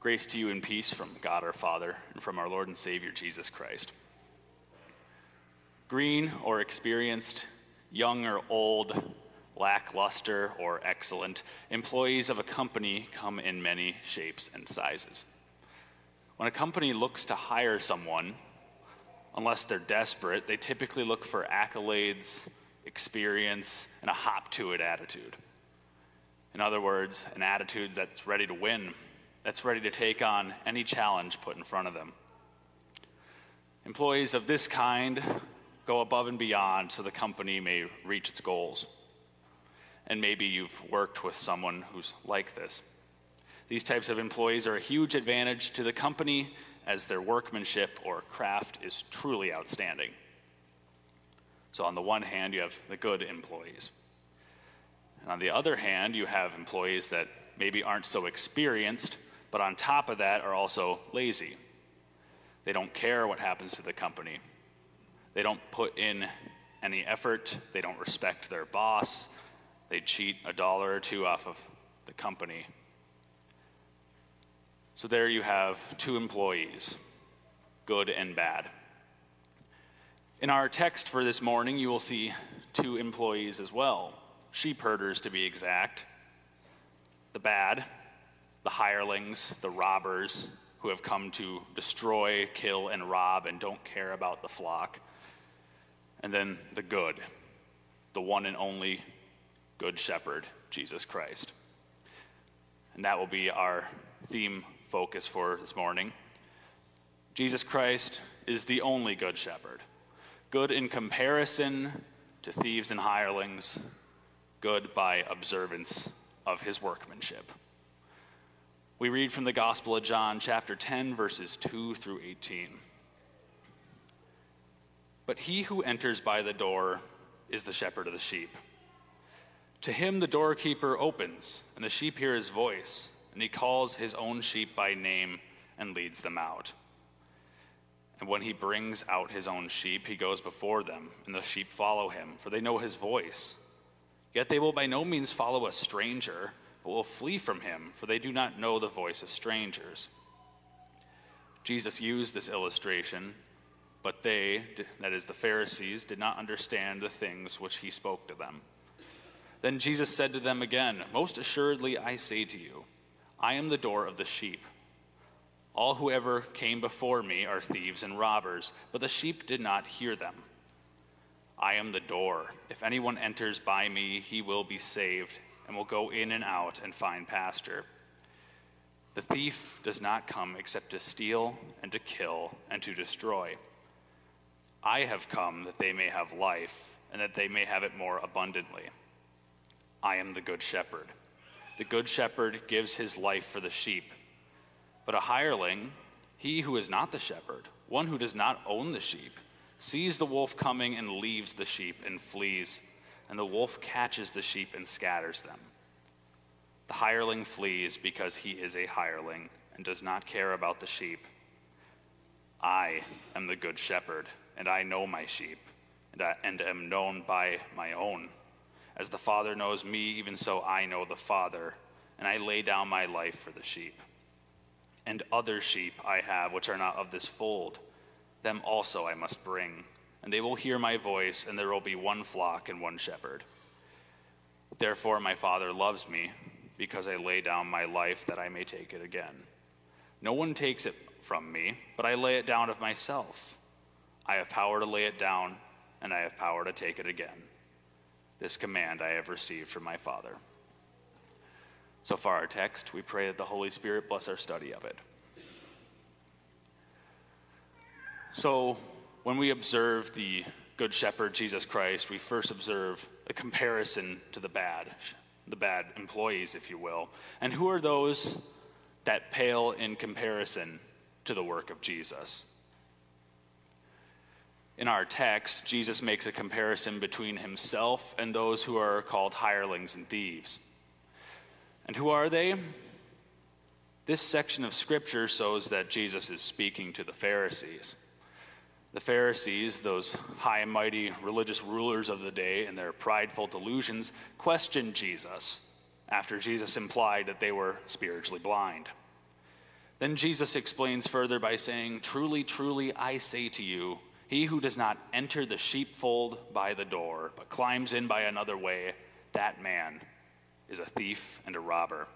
Grace to you and peace from God our Father and from our Lord and Savior Jesus Christ. Green or experienced, young or old, lackluster or excellent, employees of a company come in many shapes and sizes. When a company looks to hire someone, unless they're desperate, they typically look for accolades, experience, and a hop to it attitude. In other words, an attitude that's ready to win, that's ready to take on any challenge put in front of them. Employees of this kind go above and beyond so the company may reach its goals. And maybe you've worked with someone who's like this. These types of employees are a huge advantage to the company as their workmanship or craft is truly outstanding. So, on the one hand, you have the good employees. And on the other hand, you have employees that maybe aren't so experienced, but on top of that are also lazy. They don't care what happens to the company. They don't put in any effort. They don't respect their boss. They cheat a dollar or two off of the company. So there you have two employees, good and bad. In our text for this morning, you will see two employees as well, sheep herders to be exact. The bad, the hirelings, the robbers who have come to destroy, kill, and rob and don't care about the flock. And then the good, the one and only good shepherd, Jesus Christ. And that will be our theme focus for this morning. Jesus Christ is the only good shepherd. Good in comparison to thieves and hirelings, good by observance of his workmanship. We read from the Gospel of John, chapter 10, verses 2 through 18. But he who enters by the door is the shepherd of the sheep. To him the doorkeeper opens, and the sheep hear his voice, and he calls his own sheep by name and leads them out. And when he brings out his own sheep, he goes before them, and the sheep follow him, for they know his voice. Yet they will by no means follow a stranger but will flee from him, for they do not know the voice of strangers. Jesus used this illustration, but they, that is, the Pharisees, did not understand the things which he spoke to them. Then Jesus said to them again, Most assuredly I say to you, I am the door of the sheep. All who ever came before me are thieves and robbers, but the sheep did not hear them. I am the door. If anyone enters by me, he will be saved and will go in and out and find pasture. The thief does not come except to steal and to kill and to destroy. I have come that they may have life and that they may have it more abundantly. I am the good shepherd. The good shepherd gives his life for the sheep. But a hireling, he who is not the shepherd, one who does not own the sheep, sees the wolf coming and leaves the sheep and flees and the wolf catches the sheep and scatters them. The hireling flees because he is a hireling and does not care about the sheep. I am the good shepherd, and I know my sheep, and, I, and am known by my own. As the Father knows me, even so I know the Father, and I lay down my life for the sheep. And other sheep I have which are not of this fold, them also I must bring and they will hear my voice, and there will be one flock and one shepherd. Therefore, my Father loves me, because I lay down my life that I may take it again. No one takes it from me, but I lay it down of myself. I have power to lay it down, and I have power to take it again. This command I have received from my Father. So far, our text, we pray that the Holy Spirit bless our study of it. So, when we observe the Good Shepherd, Jesus Christ, we first observe a comparison to the bad, the bad employees, if you will. And who are those that pale in comparison to the work of Jesus? In our text, Jesus makes a comparison between himself and those who are called hirelings and thieves. And who are they? This section of scripture shows that Jesus is speaking to the Pharisees. The Pharisees, those high and mighty religious rulers of the day, and their prideful delusions, questioned Jesus after Jesus implied that they were spiritually blind. Then Jesus explains further by saying, Truly, truly, I say to you, he who does not enter the sheepfold by the door, but climbs in by another way, that man is a thief and a robber.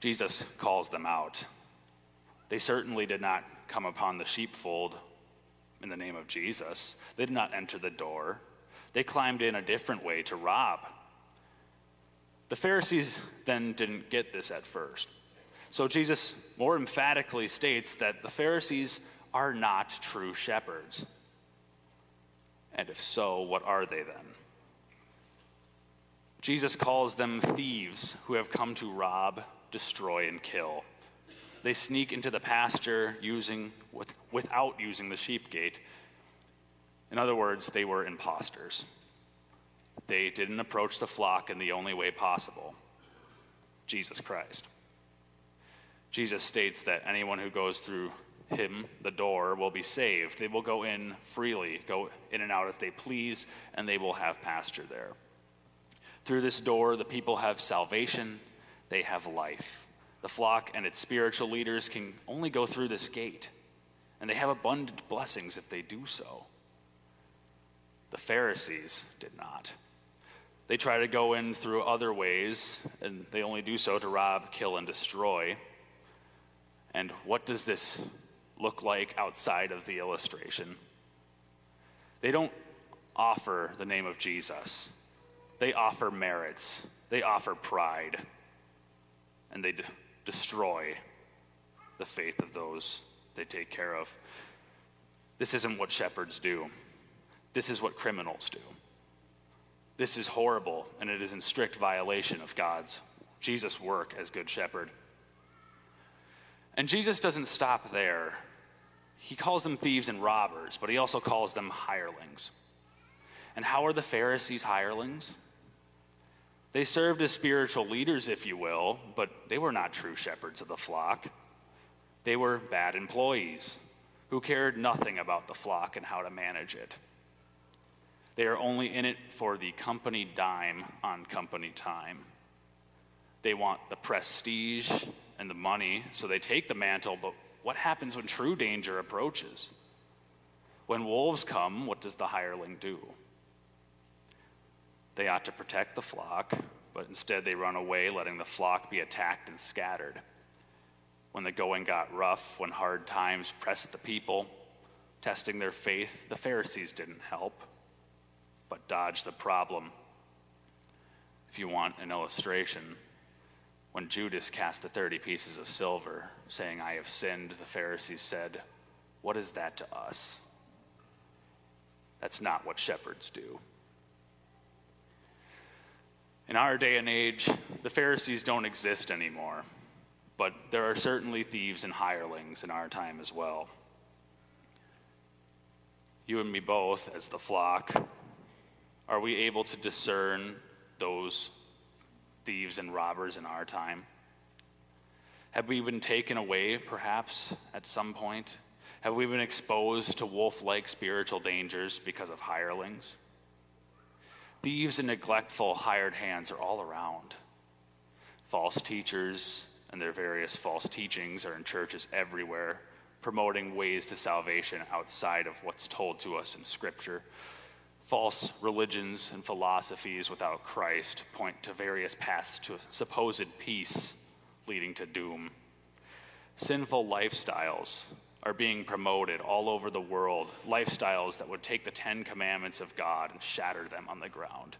Jesus calls them out. They certainly did not come upon the sheepfold in the name of Jesus. They did not enter the door. They climbed in a different way to rob. The Pharisees then didn't get this at first. So Jesus more emphatically states that the Pharisees are not true shepherds. And if so, what are they then? Jesus calls them thieves who have come to rob, destroy, and kill. They sneak into the pasture using, with, without using the sheep gate. In other words, they were imposters. They didn't approach the flock in the only way possible Jesus Christ. Jesus states that anyone who goes through him, the door, will be saved. They will go in freely, go in and out as they please, and they will have pasture there. Through this door, the people have salvation, they have life. The flock and its spiritual leaders can only go through this gate, and they have abundant blessings if they do so. The Pharisees did not. They try to go in through other ways, and they only do so to rob, kill, and destroy. And what does this look like outside of the illustration? They don't offer the name of Jesus, they offer merits, they offer pride, and they destroy the faith of those they take care of. This isn't what shepherds do. This is what criminals do. This is horrible, and it is in strict violation of God's, Jesus' work as Good Shepherd. And Jesus doesn't stop there. He calls them thieves and robbers, but he also calls them hirelings. And how are the Pharisees hirelings? They served as spiritual leaders, if you will, but they were not true shepherds of the flock. They were bad employees who cared nothing about the flock and how to manage it. They are only in it for the company dime on company time. They want the prestige and the money, so they take the mantle, but what happens when true danger approaches? When wolves come, what does the hireling do? They ought to protect the flock, but instead they run away, letting the flock be attacked and scattered. When the going got rough, when hard times pressed the people, testing their faith, the Pharisees didn't help, but dodged the problem. If you want an illustration, when Judas cast the 30 pieces of silver, saying, I have sinned, the Pharisees said, What is that to us? That's not what shepherds do. In our day and age, the Pharisees don't exist anymore, but there are certainly thieves and hirelings in our time as well. You and me both, as the flock, are we able to discern those thieves and robbers in our time? Have we been taken away, perhaps, at some point? Have we been exposed to wolf like spiritual dangers because of hirelings? Thieves and neglectful hired hands are all around. False teachers and their various false teachings are in churches everywhere, promoting ways to salvation outside of what's told to us in Scripture. False religions and philosophies without Christ point to various paths to supposed peace leading to doom. Sinful lifestyles are being promoted all over the world, lifestyles that would take the Ten Commandments of God and shatter them on the ground.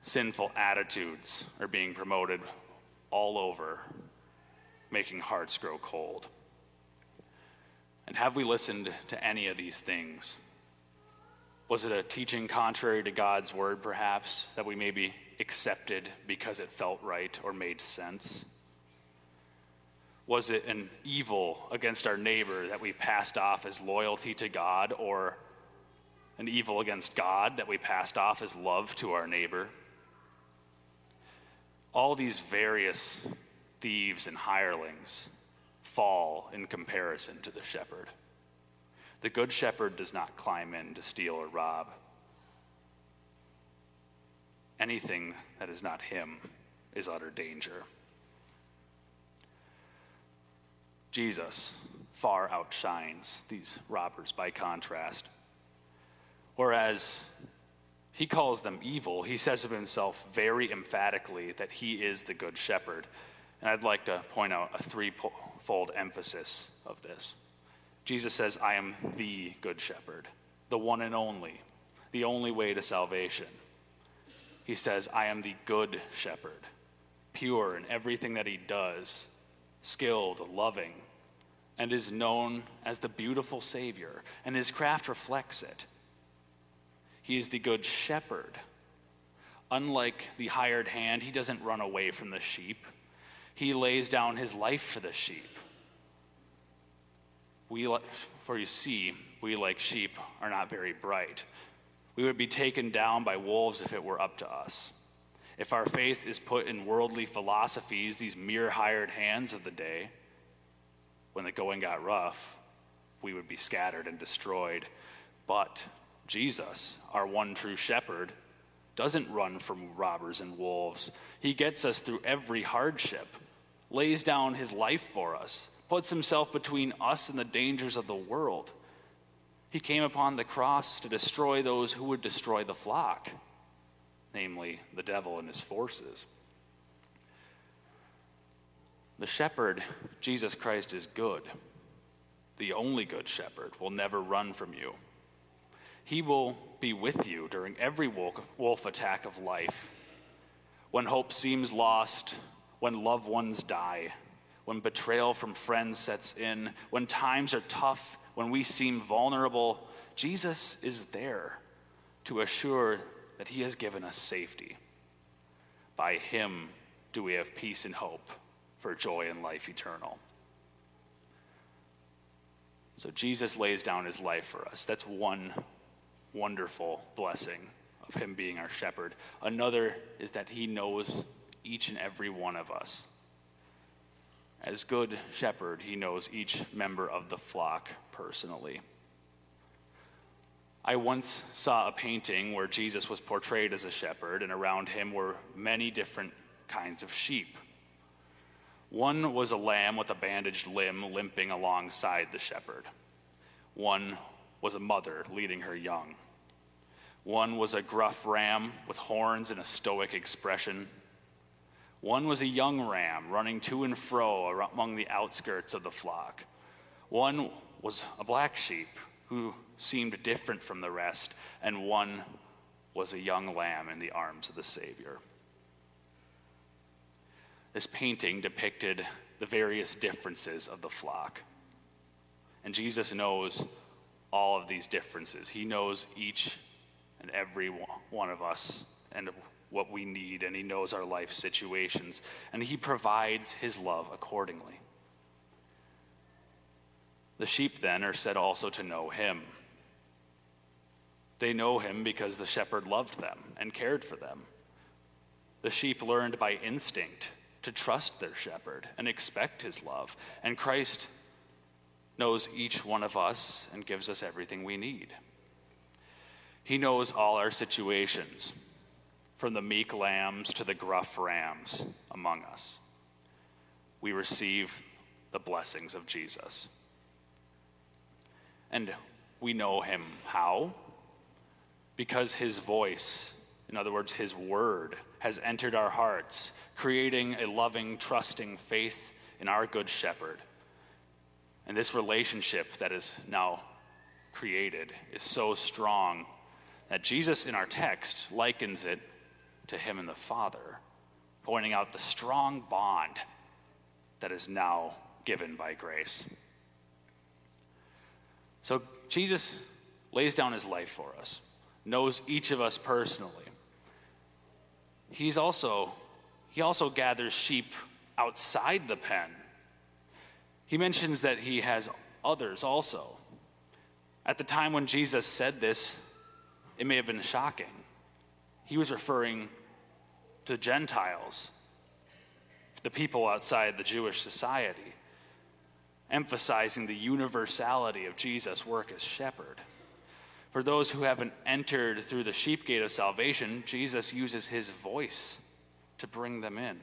Sinful attitudes are being promoted all over, making hearts grow cold. And have we listened to any of these things? Was it a teaching contrary to God's word, perhaps, that we maybe accepted because it felt right or made sense? Was it an evil against our neighbor that we passed off as loyalty to God, or an evil against God that we passed off as love to our neighbor? All these various thieves and hirelings fall in comparison to the shepherd. The good shepherd does not climb in to steal or rob. Anything that is not him is utter danger. Jesus far outshines these robbers by contrast. Whereas he calls them evil, he says of himself very emphatically that he is the good shepherd. And I'd like to point out a threefold emphasis of this. Jesus says, I am the good shepherd, the one and only, the only way to salvation. He says, I am the good shepherd, pure in everything that he does, skilled, loving, and is known as the beautiful Savior, and his craft reflects it. He is the good shepherd. Unlike the hired hand, he doesn't run away from the sheep. He lays down his life for the sheep. We, for you see, we like sheep are not very bright. We would be taken down by wolves if it were up to us. If our faith is put in worldly philosophies, these mere hired hands of the day, when the going got rough, we would be scattered and destroyed. But Jesus, our one true shepherd, doesn't run from robbers and wolves. He gets us through every hardship, lays down his life for us, puts himself between us and the dangers of the world. He came upon the cross to destroy those who would destroy the flock, namely the devil and his forces. The shepherd, Jesus Christ, is good. The only good shepherd will never run from you. He will be with you during every wolf attack of life. When hope seems lost, when loved ones die, when betrayal from friends sets in, when times are tough, when we seem vulnerable, Jesus is there to assure that He has given us safety. By Him do we have peace and hope for joy and life eternal. So Jesus lays down His life for us. That's one wonderful blessing of Him being our shepherd. Another is that He knows each and every one of us. As good shepherd, he knows each member of the flock personally. I once saw a painting where Jesus was portrayed as a shepherd, and around him were many different kinds of sheep. One was a lamb with a bandaged limb limping alongside the shepherd. One was a mother leading her young. One was a gruff ram with horns and a stoic expression. One was a young ram running to and fro among the outskirts of the flock. One was a black sheep who seemed different from the rest, and one was a young lamb in the arms of the Savior. This painting depicted the various differences of the flock. And Jesus knows all of these differences. He knows each and every one of us and what we need, and He knows our life situations, and He provides His love accordingly. The sheep then are said also to know Him. They know Him because the shepherd loved them and cared for them. The sheep learned by instinct to trust their shepherd and expect His love, and Christ knows each one of us and gives us everything we need. He knows all our situations from the meek lambs to the gruff rams among us. We receive the blessings of Jesus. And we know him how? Because his voice, in other words, his word, has entered our hearts, creating a loving, trusting faith in our good shepherd. And this relationship that is now created is so strong that Jesus in our text likens it to him and the Father, pointing out the strong bond that is now given by grace. So Jesus lays down his life for us, knows each of us personally. He's also he also gathers sheep outside the pen. He mentions that he has others also. At the time when Jesus said this, it may have been shocking he was referring to Gentiles, the people outside the Jewish society, emphasizing the universality of Jesus' work as shepherd. For those who haven't entered through the sheep gate of salvation, Jesus uses his voice to bring them in.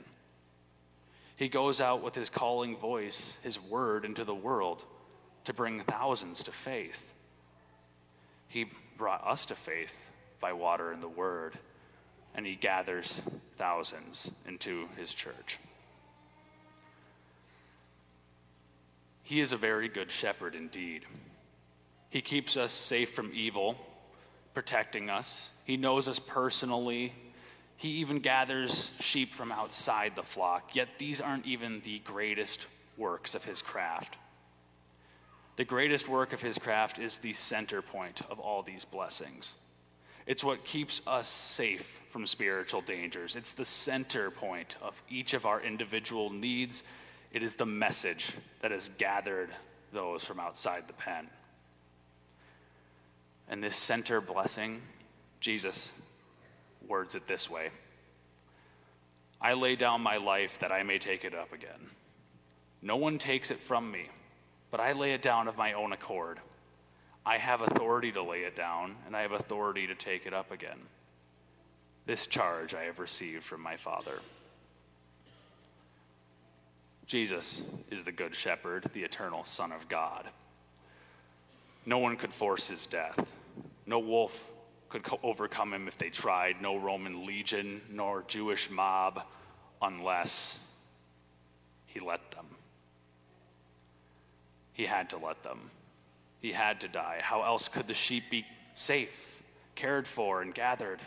He goes out with his calling voice, his word into the world to bring thousands to faith. He brought us to faith by water and the word, and he gathers thousands into his church. He is a very good shepherd indeed. He keeps us safe from evil, protecting us. He knows us personally. He even gathers sheep from outside the flock, yet these aren't even the greatest works of his craft. The greatest work of his craft is the center point of all these blessings. It's what keeps us safe from spiritual dangers. It's the center point of each of our individual needs. It is the message that has gathered those from outside the pen. And this center blessing, Jesus words it this way I lay down my life that I may take it up again. No one takes it from me but I lay it down of my own accord. I have authority to lay it down, and I have authority to take it up again. This charge I have received from my Father. Jesus is the Good Shepherd, the eternal Son of God. No one could force his death. No wolf could co- overcome him if they tried. No Roman legion nor Jewish mob, unless he let them. He had to let them. He had to die. How else could the sheep be safe, cared for, and gathered?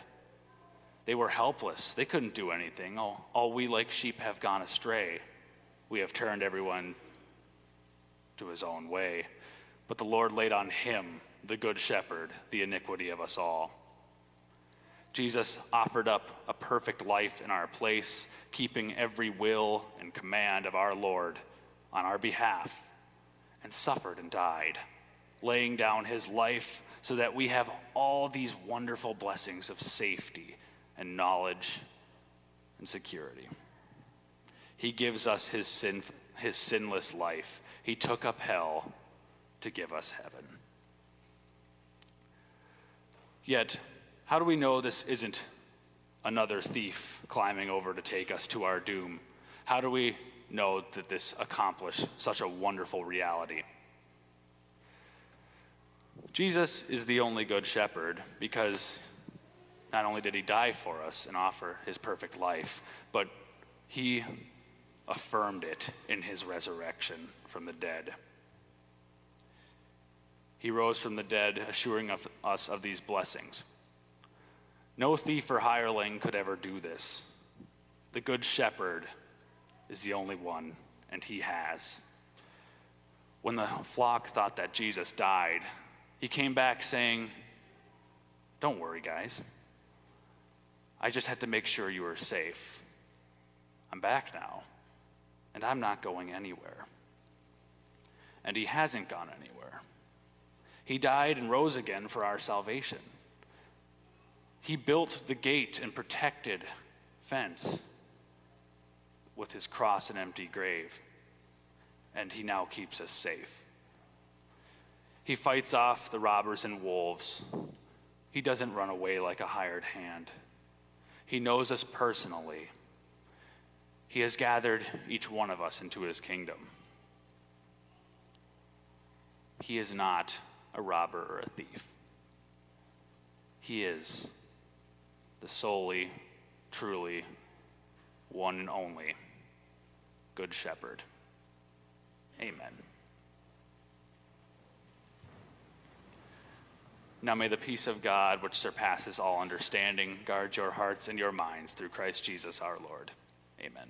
They were helpless. They couldn't do anything. All, all we, like sheep, have gone astray. We have turned everyone to his own way. But the Lord laid on him, the Good Shepherd, the iniquity of us all. Jesus offered up a perfect life in our place, keeping every will and command of our Lord on our behalf and suffered and died, laying down his life so that we have all these wonderful blessings of safety and knowledge and security. He gives us his, sin, his sinless life. He took up hell to give us heaven. Yet, how do we know this isn't another thief climbing over to take us to our doom? How do we know that this accomplished such a wonderful reality. Jesus is the only good shepherd because not only did he die for us and offer his perfect life, but he affirmed it in his resurrection from the dead. He rose from the dead, assuring of us of these blessings. No thief or hireling could ever do this. The good shepherd is the only one, and he has. When the flock thought that Jesus died, he came back saying, Don't worry, guys. I just had to make sure you were safe. I'm back now, and I'm not going anywhere. And he hasn't gone anywhere. He died and rose again for our salvation. He built the gate and protected fence with his cross and empty grave, and he now keeps us safe. He fights off the robbers and wolves. He doesn't run away like a hired hand. He knows us personally. He has gathered each one of us into his kingdom. He is not a robber or a thief. He is the solely, truly one and only Good Shepherd. Amen. Now may the peace of God, which surpasses all understanding, guard your hearts and your minds through Christ Jesus our Lord. Amen.